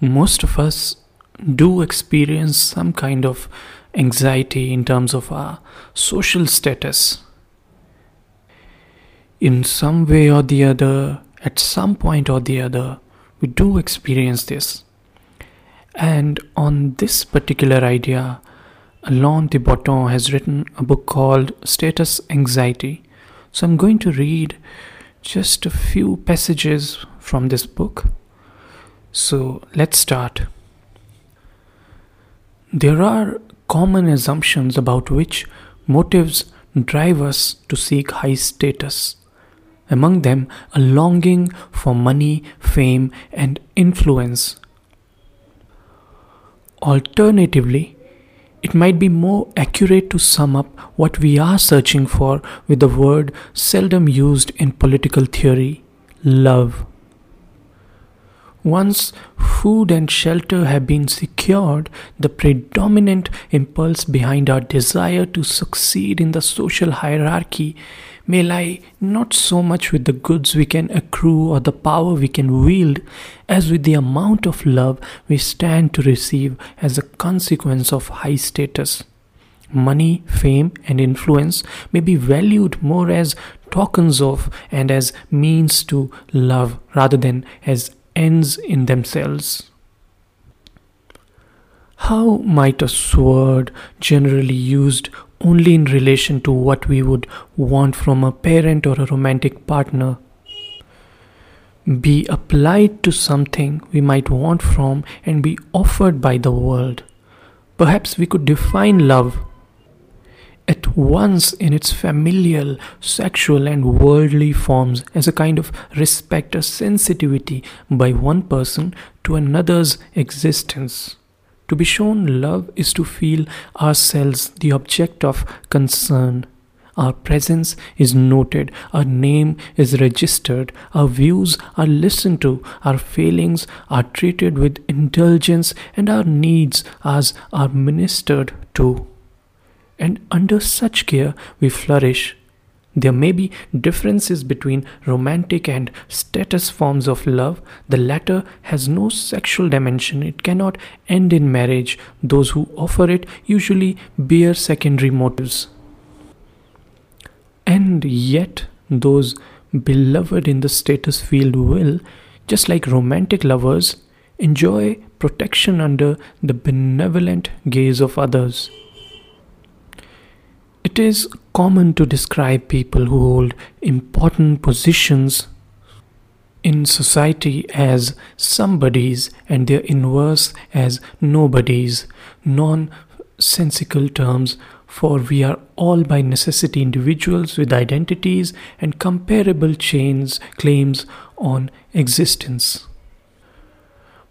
most of us do experience some kind of anxiety in terms of our social status. In some way or the other, at some point or the other, we do experience this. And on this particular idea, Alain de Botton has written a book called Status Anxiety. So I'm going to read just a few passages from this book. So let's start. There are common assumptions about which motives drive us to seek high status. Among them, a longing for money, fame, and influence. Alternatively, it might be more accurate to sum up what we are searching for with the word seldom used in political theory love. Once food and shelter have been secured, the predominant impulse behind our desire to succeed in the social hierarchy may lie not so much with the goods we can accrue or the power we can wield as with the amount of love we stand to receive as a consequence of high status. Money, fame, and influence may be valued more as tokens of and as means to love rather than as ends in themselves. How might a sword, generally used only in relation to what we would want from a parent or a romantic partner, be applied to something we might want from and be offered by the world? Perhaps we could define love once in its familial, sexual, and worldly forms as a kind of respect or sensitivity by one person to another's existence. To be shown love is to feel ourselves the object of concern. Our presence is noted, our name is registered, our views are listened to, our feelings are treated with indulgence, and our needs as are ministered to and under such care we flourish. There may be differences between romantic and status forms of love. The latter has no sexual dimension, it cannot end in marriage. Those who offer it usually bear secondary motives. And yet, those beloved in the status field will, just like romantic lovers, enjoy protection under the benevolent gaze of others. It is common to describe people who hold important positions in society as somebodies and their inverse as nobodies, nonsensical terms, for we are all by necessity individuals with identities and comparable chains claims on existence.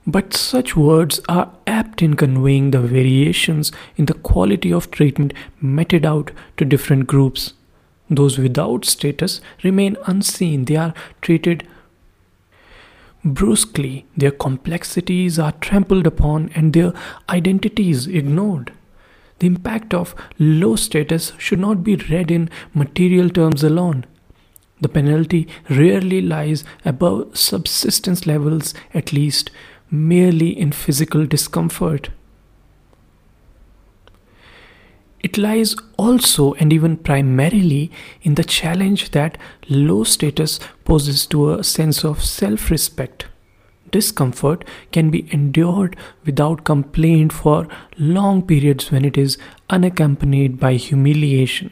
But such words are apt in conveying the variations in the quality of treatment meted out to different groups. Those without status remain unseen, they are treated brusquely, their complexities are trampled upon, and their identities ignored. The impact of low status should not be read in material terms alone. The penalty rarely lies above subsistence levels, at least merely in physical discomfort. It lies also and even primarily in the challenge that low status poses to a sense of self respect. Discomfort can be endured without complaint for long periods when it is unaccompanied by humiliation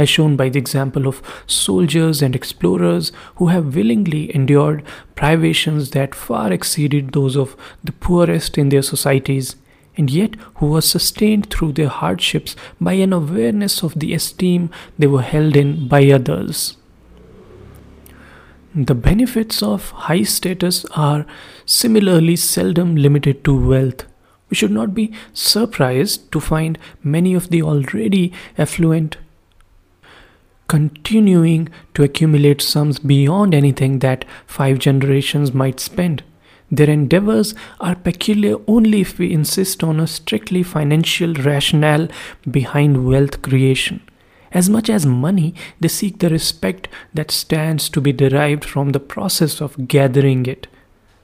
as shown by the example of soldiers and explorers who have willingly endured privations that far exceeded those of the poorest in their societies, and yet who were sustained through their hardships by an awareness of the esteem they were held in by others. The benefits of high status are similarly seldom limited to wealth. We should not be surprised to find many of the already affluent continuing to accumulate sums beyond anything that five generations might spend. Their endeavors are peculiar only if we insist on a strictly financial rationale behind wealth creation. As much as money, they seek the respect that stands to be derived from the process of gathering it.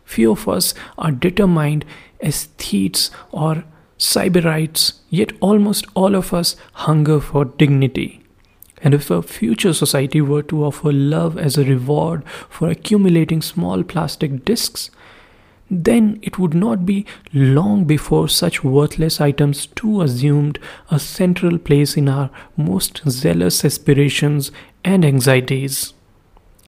Few of us are determined aesthetes or sybarites, yet almost all of us hunger for dignity. And if a future society were to offer love as a reward for accumulating small plastic discs, then it would not be long before such worthless items too assumed a central place in our most zealous aspirations and anxieties.